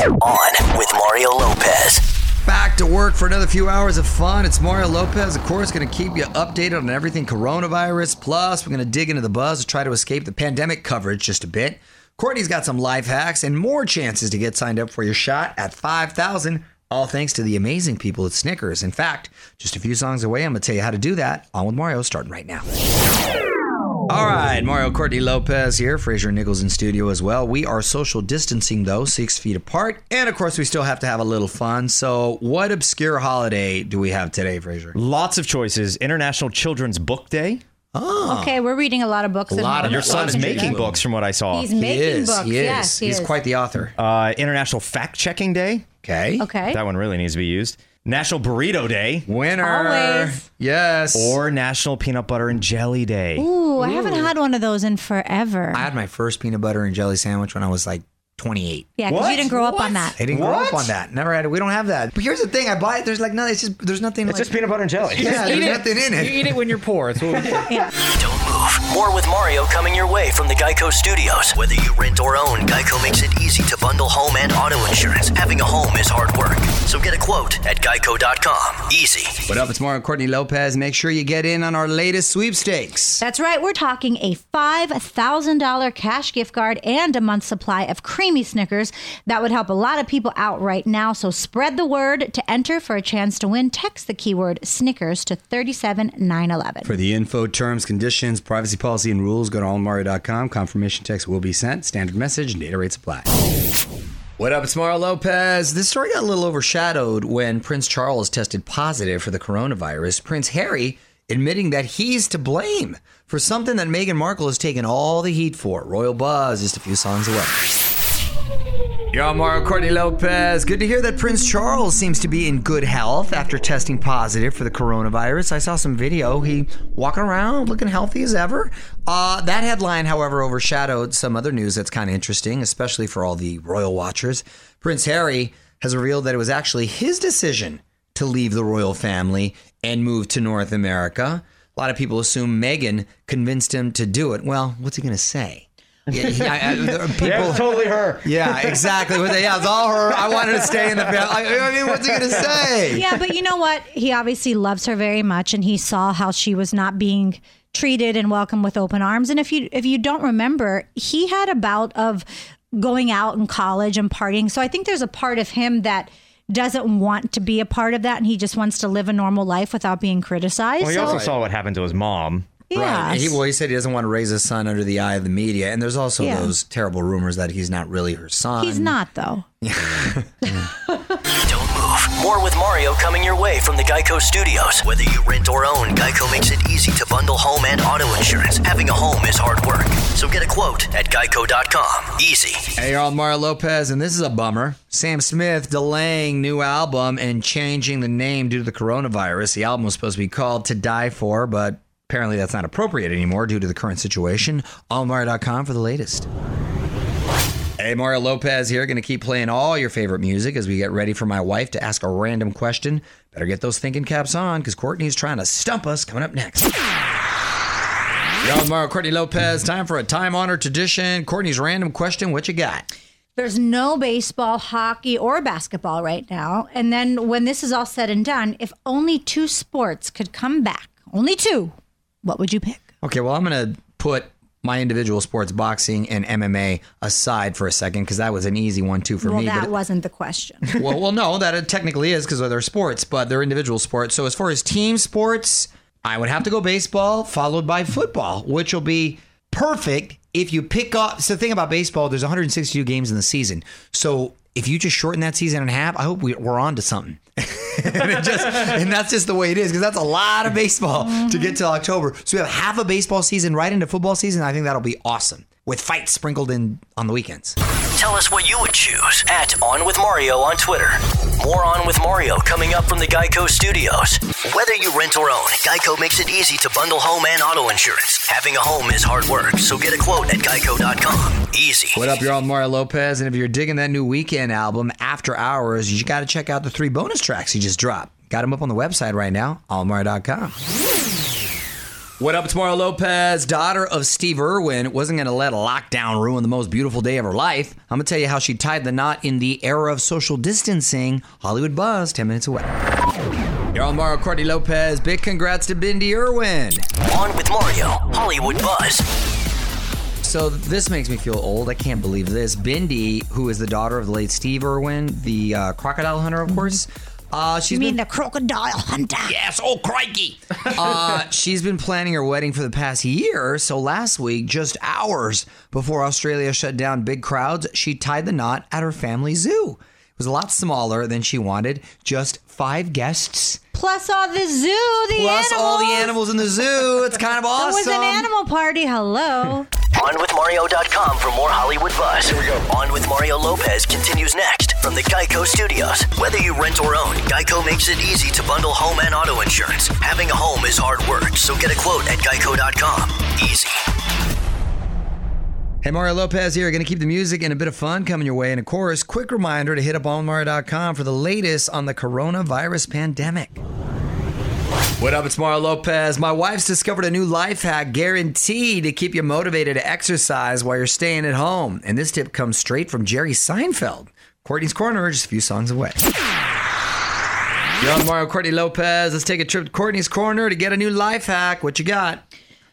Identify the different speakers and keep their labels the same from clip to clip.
Speaker 1: On with Mario Lopez.
Speaker 2: Back to work for another few hours of fun. It's Mario Lopez, of course, going to keep you updated on everything coronavirus. Plus, we're going to dig into the buzz to try to escape the pandemic coverage just a bit. Courtney's got some life hacks and more chances to get signed up for your shot at 5,000, all thanks to the amazing people at Snickers. In fact, just a few songs away, I'm going to tell you how to do that. On with Mario, starting right now. All right, Mario Courtney Lopez here, Fraser Nichols in studio as well. We are social distancing though, six feet apart, and of course we still have to have a little fun. So, what obscure holiday do we have today, Fraser?
Speaker 3: Lots of choices. International Children's Book Day. Oh.
Speaker 4: Okay, we're reading a lot of books.
Speaker 2: A lot of-
Speaker 3: Your son's making books, from what I saw.
Speaker 4: He's
Speaker 2: He
Speaker 4: making
Speaker 2: is.
Speaker 4: books.
Speaker 2: He is.
Speaker 4: Yes, he
Speaker 2: He's
Speaker 4: is.
Speaker 2: quite the author.
Speaker 3: Uh, International Fact Checking Day.
Speaker 2: Okay.
Speaker 4: Okay.
Speaker 3: That one really needs to be used. National Burrito Day.
Speaker 2: Winner.
Speaker 4: Always.
Speaker 2: Yes.
Speaker 3: Or National Peanut Butter and Jelly Day.
Speaker 4: Ooh, I haven't had one of those in forever.
Speaker 2: I had my first peanut butter and jelly sandwich when I was like 28.
Speaker 4: yeah, because
Speaker 3: What?
Speaker 4: you didn't grow up on that.
Speaker 2: I didn't grow up
Speaker 3: What?
Speaker 2: on that. Never had it. We don't have that. But here's the thing: I buy it. There's like no. It's just there's nothing.
Speaker 3: It's
Speaker 2: like,
Speaker 3: just peanut butter and jelly.
Speaker 2: yeah. There's
Speaker 5: Eat it.
Speaker 2: nothing in it.
Speaker 5: You eat it when you're poor. That's what we do.
Speaker 1: Don't move. More with Mario coming your way from the Geico Studios. Whether you rent or own, Geico makes it easy to bundle home and auto insurance. Having a home is hard work. So get a quote at geico.com. Easy.
Speaker 2: What up? It's Mario Courtney Lopez. Make sure you get in on our latest sweepstakes.
Speaker 4: That's right. We're talking a $5,000 cash gift card and a month's supply of creamy Snickers. That would help a lot of people out right now. So spread the word to enter for a chance to win. Text the keyword Snickers to 37911.
Speaker 2: For the info, terms, conditions, privacy policy, and rules, go to allmario.com. Confirmation text will be sent. Standard message, data rates apply. What up? It's Mario Lopez. This story got a little overshadowed when Prince Charles tested positive for the coronavirus. Prince Harry admitting that he's to blame for something that Meghan Markle has taken all the heat for. Royal Buzz, just a few songs away. Yo, Mario Courtney Lopez. Good to hear that Prince Charles seems to be in good health after testing positive for the coronavirus. I saw some video. He walking around looking healthy as ever. Uh, that headline, however, overshadowed some other news that's kind of interesting, especially for all the royal watchers. Prince Harry has revealed that it was actually his decision to leave the royal family and move to North America. A lot of people assume Meghan convinced him to do it. Well, what's he going to say? Yeah, he- I- I- there are people,
Speaker 3: Yeah, it's totally her.
Speaker 2: yeah, exactly. Yeah, it's all her. I wanted to stay in the family. I I mean, what's he gonna say?
Speaker 4: Yeah, but you know what? He obviously loves her very much, and he saw how she was not being treated and welcomed with open arms. And if you if you don't remember, he had a bout of going out in college and partying. So I think there's a part of him that doesn't want to be a part of that, and he just wants to live a normal life without being criticized.
Speaker 3: Well, he
Speaker 4: so,
Speaker 3: also saw what happened to his mom.
Speaker 4: Yeah,
Speaker 2: Right. He, well, he said he doesn't want to raise his son under the eye of the media, and there's also
Speaker 4: Yeah.
Speaker 2: those terrible rumors that he's not really her son.
Speaker 4: he's not though.
Speaker 1: Don't move. More with Mario coming your way from the Geico Studios. Whether you rent or own, Geico makes it easy to bundle home and auto insurance. Having a home is hard work. So get a quote at geico.com. Easy.
Speaker 2: Hey, y'all, I'm Mario Lopez, and this is a bummer. Sam Smith delaying new album and changing the name due to the coronavirus. The album was supposed to be called To Die For, but apparently that's not appropriate anymore due to the current situation. Allmario.com for the latest. Hey, Mario Lopez here. Going to keep playing all your favorite music as we get ready for my wife to ask a random question. Better get those thinking caps on because Courtney's trying to stump us coming up next. I'm Mario Courtney Lopez. Time for a time honored tradition. Courtney's random question. What you got?
Speaker 4: There's no baseball, hockey, or basketball right now. And then when this is all said and done, if only two sports could come back, only two, what would you pick?
Speaker 2: Okay, well, I'm going to put my individual sports, boxing and MMA, aside for a second because that was an easy one too for
Speaker 4: well,
Speaker 2: me.
Speaker 4: that
Speaker 2: but
Speaker 4: wasn't the question.
Speaker 2: well, well, no, that it technically is because they're sports, but they're individual sports. So as far as team sports, I would have to go baseball, followed by football, which will be perfect if you pick up. So the thing about baseball, there's 162 games in the season. So if you just shorten that season in half, I hope we, we're on to something. and, just, and that's just the way it is because that's a lot of baseball to get to October. So we have half a baseball season right into football season. I think that'll be awesome with fights sprinkled in on the weekends.
Speaker 1: Tell us what you would choose at On With Mario on Twitter. More On With Mario coming up from the Geico Studios. Whether you rent or own, Geico makes it easy to bundle home and auto insurance. Having a home is hard work, so get a quote at geico.com. Easy.
Speaker 2: What up, you're all Mario Lopez, and if you're digging that new Weeknd album, After Hours, you got to check out the three bonus tracks he just dropped. Got them up on the website right now, allmario.com. What up, it's Mario Lopez, daughter of Steve Irwin, wasn't going to let a lockdown ruin the most beautiful day of her life. I'm going to tell you how she tied the knot in the era of social distancing. Hollywood Buzz, 10 minutes away. You're on Mario Courtney Lopez. Big congrats to Bindi Irwin.
Speaker 1: On with Mario, Hollywood Buzz.
Speaker 2: So this makes me feel old. I can't believe this. Bindi, who is the daughter of the late Steve Irwin, the uh, crocodile hunter, of course. Uh, she's
Speaker 4: You mean
Speaker 2: been,
Speaker 4: the crocodile hunter?
Speaker 2: yes, oh crikey! uh, she's been planning her wedding for the past year. So last week, just hours before Australia shut down big crowds, she tied the knot at her family zoo. It was a lot smaller than she wanted. Just five guests
Speaker 4: Plus all the zoo, the
Speaker 2: plus
Speaker 4: animals.
Speaker 2: all the animals in the zoo. It's kind of awesome.
Speaker 4: It was an animal party. Hello.
Speaker 1: OnWithMario.com for more Hollywood buzz. Here we go. On with Mario Lopez continues next from the Geico Studios. Whether you rent or own, Geico makes it easy to bundle home and auto insurance. Having a home is hard work, so get a quote at Geico.com. Easy.
Speaker 2: Hey, Mario Lopez here. Going to keep the music and a bit of fun coming your way. And of course, quick reminder to hit up onmario.com for the latest on the coronavirus pandemic. What up? It's Mario Lopez. My wife's discovered a new life hack guaranteed to keep you motivated to exercise while you're staying at home. And this tip comes straight from Jerry Seinfeld. Courtney's Corner, just a few songs away. You're on Mario Courtney Lopez. Let's take a trip to Courtney's Corner to get a new life hack. What you got?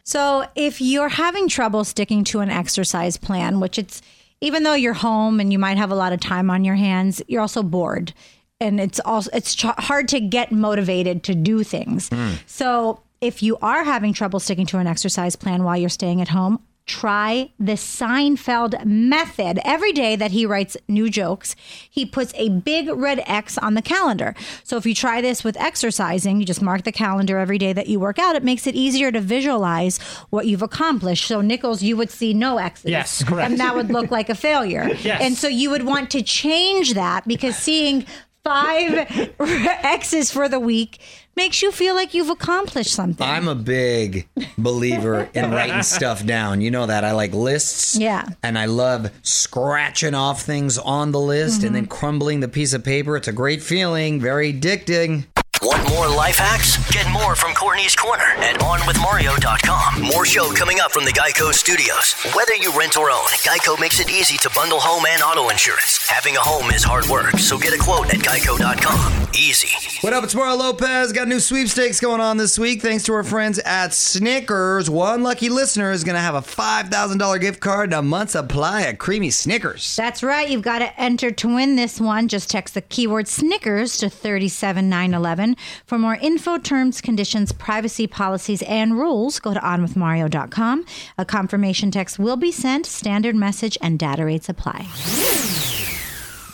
Speaker 4: So, if you're having trouble sticking to an exercise plan, which it's even though you're home and you might have a lot of time on your hands, you're also bored, and it's also it's ch- hard to get motivated to do things. Hmm. So, if you are having trouble sticking to an exercise plan while you're staying at home, try the Seinfeld method. Every day that he writes new jokes, he puts a big red X on the calendar. So if you try this with exercising, you just mark the calendar every day that you work out, it makes it easier to visualize what you've accomplished. So Nichols, you would see no X's.
Speaker 3: Yes, correct.
Speaker 4: And that would look like a failure.
Speaker 3: Yes.
Speaker 4: And so you would want to change that because seeing five X's for the week makes you feel like you've accomplished something.
Speaker 2: I'm a big believer in writing stuff down. You know that. I like lists.
Speaker 4: Yeah.
Speaker 2: And I love scratching off things on the list and mm-hmm. then crumbling the piece of paper. It's a great feeling, very addicting.
Speaker 1: Want more life hacks? Get more from Courtney's Corner at OnWithMario.com. More show coming up from the Geico Studios. Whether you rent or own, Geico makes it easy to bundle home and auto insurance. Having a home is hard work, so get a quote at Geico.com. Easy.
Speaker 2: What up? It's Mario Lopez. Got new sweepstakes going on this week. Thanks to our friends at Snickers. One lucky listener is going to have a $5,000 gift card and a month's supply of creamy Snickers.
Speaker 4: That's right. You've got to enter to win this one. Just text the keyword Snickers to 37911. For more info, terms, conditions, privacy policies, and rules, go to onwithmario.com. A confirmation text will be sent. Standard message and data rates apply.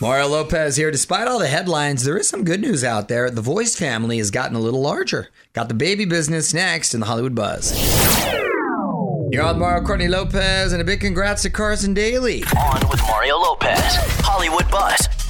Speaker 2: Mario Lopez here. Despite all the headlines, there is some good news out there. The Voice family has gotten a little larger. Got the baby business next in the Hollywood Buzz. You're on Mario Courtney Lopez, and a big congrats to Carson Daly.
Speaker 1: On with Mario Lopez. Hollywood Buzz.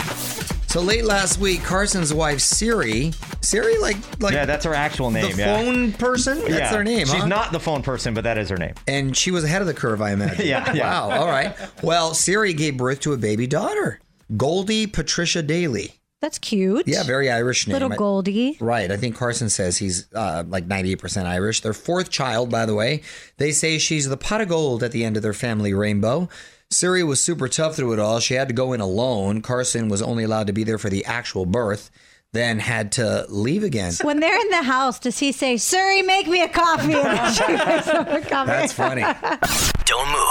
Speaker 2: So late last week, Carson's wife Siri, Siri, like like
Speaker 3: Yeah, that's her actual
Speaker 2: the
Speaker 3: name. yeah.
Speaker 2: phone person. That's
Speaker 3: yeah.
Speaker 2: their name.
Speaker 3: She's
Speaker 2: huh?
Speaker 3: not the phone person, but that is her name.
Speaker 2: and she was ahead of the curve, I imagine.
Speaker 3: Yeah, yeah.
Speaker 2: Wow. All right. Well, Siri gave birth to a baby daughter, Goldie Patricia Daly.
Speaker 4: That's cute.
Speaker 2: Yeah, very Irish name.
Speaker 4: Little
Speaker 2: I-
Speaker 4: Goldie.
Speaker 2: Right. I think Carson says he's uh, like 98% Irish. Their fourth child, by the way. They say she's the pot of gold at the end of their family rainbow. Siri was super tough through it all. She had to go in alone. Carson was only allowed to be there for the actual birth, then had to leave again.
Speaker 4: When they're in the house, does he say, Siri, make me a coffee? And then she makes him a coffee.
Speaker 2: That's funny.
Speaker 1: Don't move.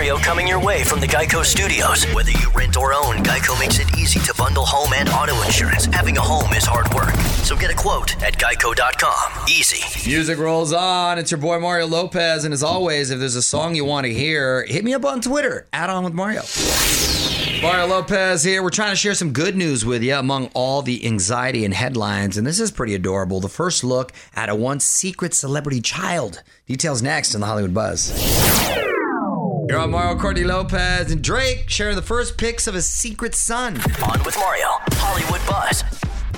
Speaker 1: Coming your way from the Geico Studios. Whether you rent or own, Geico makes it easy to bundle home and auto insurance. Having a home is hard work, so get a quote at Geico.com. Easy.
Speaker 2: Music rolls on. It's your boy Mario Lopez. And as always, if there's a song you want to hear, hit me up on Twitter. Add on with Mario. Mario Lopez here. We're trying to share some good news with you among all the anxiety and headlines. And this is pretty adorable. The first look at a once secret celebrity child. Details next in the Hollywood Buzz. You're on Mario Courtney Lopez and Drake sharing the first pics of his secret son.
Speaker 1: On with Mario. Hollywood Buzz.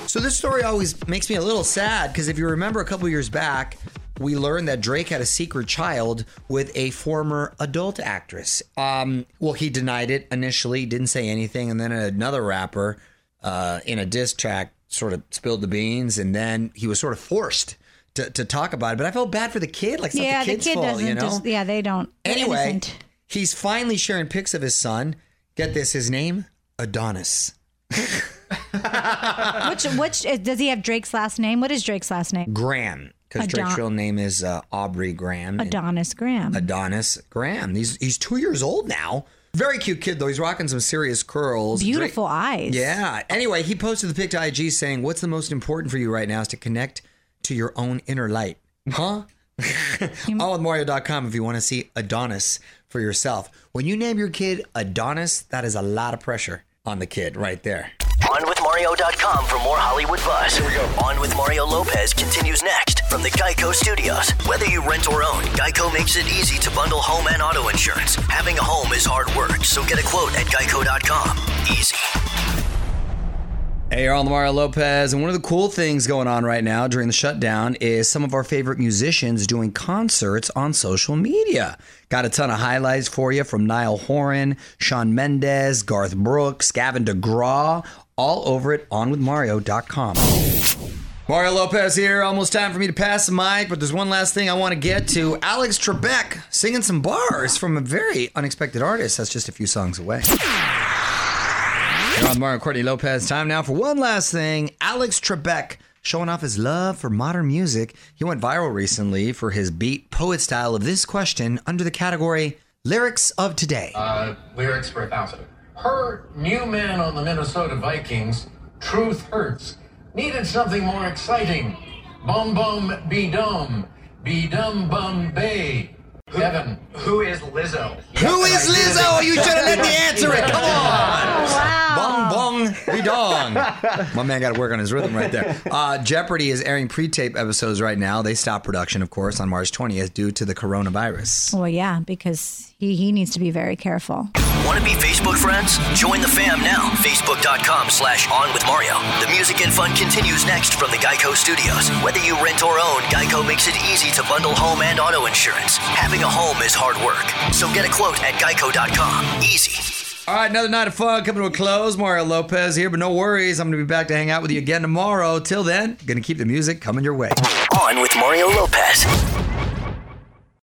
Speaker 2: So this story always makes me a little sad because if you remember a couple years back, we learned that Drake had a secret child with a former adult actress. Um, well, he denied it initially, didn't say anything, and then another rapper uh, in a diss track sort of spilled the beans, and then he was sort of forced to, to talk about it, but I felt bad for the kid. Like, it's
Speaker 4: yeah,
Speaker 2: the
Speaker 4: the
Speaker 2: kid's
Speaker 4: kid
Speaker 2: fault,
Speaker 4: doesn't
Speaker 2: you know?
Speaker 4: just. Yeah, they don't.
Speaker 2: Anyway,
Speaker 4: innocent.
Speaker 2: He's finally sharing pics of his son. Get this, his name Adonis.
Speaker 4: which which uh, does he have Drake's last name? What is Drake's last name?
Speaker 2: Graham, because
Speaker 4: Adon-
Speaker 2: Drake's real name is uh, Aubrey Graham.
Speaker 4: Adonis Graham.
Speaker 2: Adonis Graham. He's he's two years old now. Very cute kid though. He's rocking some serious curls.
Speaker 4: Beautiful
Speaker 2: Drake-
Speaker 4: eyes.
Speaker 2: Yeah. Anyway, he posted the pic to IG saying, "What's the most important for you right now is to connect to your own inner light." Huh? OnWithMario.com if you want to see Adonis for yourself. When you name your kid Adonis, that is a lot of pressure on the kid right there.
Speaker 1: OnWithMario.com for more Hollywood buzz. Here we go. On with Mario Lopez continues next from the Geico Studios. Whether you rent or own, Geico makes it easy to bundle home and auto insurance. Having a home is hard work, so get a quote at Geico.com. Easy.
Speaker 2: Hey, you're on Mario Lopez, and one of the cool things going on right now during the shutdown is some of our favorite musicians doing concerts on social media. Got a ton of highlights for you from Niall Horan, Shawn Mendes, Garth Brooks, Gavin DeGraw, all over at onwithmario.com. Mario Lopez here. Almost time for me to pass the mic, but there's one last thing I want to get to. Alex Trebek singing some bars from a very unexpected artist that's just a few songs away. You're on Mario Courtney Lopez. Time now for one last thing. Alex Trebek showing off his love for modern music. He went viral recently for his beat poet style of this question under the category Lyrics of Today.
Speaker 5: uh, lyrics for a thousand. Her new man on the Minnesota Vikings, Truth Hurts, needed something more exciting. Bum bum be dumb, be dumb bum bay. Kevin,
Speaker 6: Who is Lizzo?
Speaker 2: Who is Lizzo? You should have let me answer it. Come on. My man got to work on his rhythm right there. Uh, Jeopardy is airing pre-tape episodes right now. They stopped production, of course, on March 20th due to the coronavirus.
Speaker 4: Well, yeah, because he, he needs to be very careful.
Speaker 1: Want to be Facebook friends? Join the fam now. Facebook.com slash on with Mario. The music and fun continues next from the Geico Studios. Whether you rent or own, Geico makes it easy to bundle home and auto insurance. Having a home is hard work. So get a quote at geico.com. Easy.
Speaker 2: All right, another night of fun coming to a close. Mario Lopez here, but no worries. I'm going to be back to hang out with you again tomorrow. Till then, going to keep the music coming your way.
Speaker 1: On with Mario Lopez.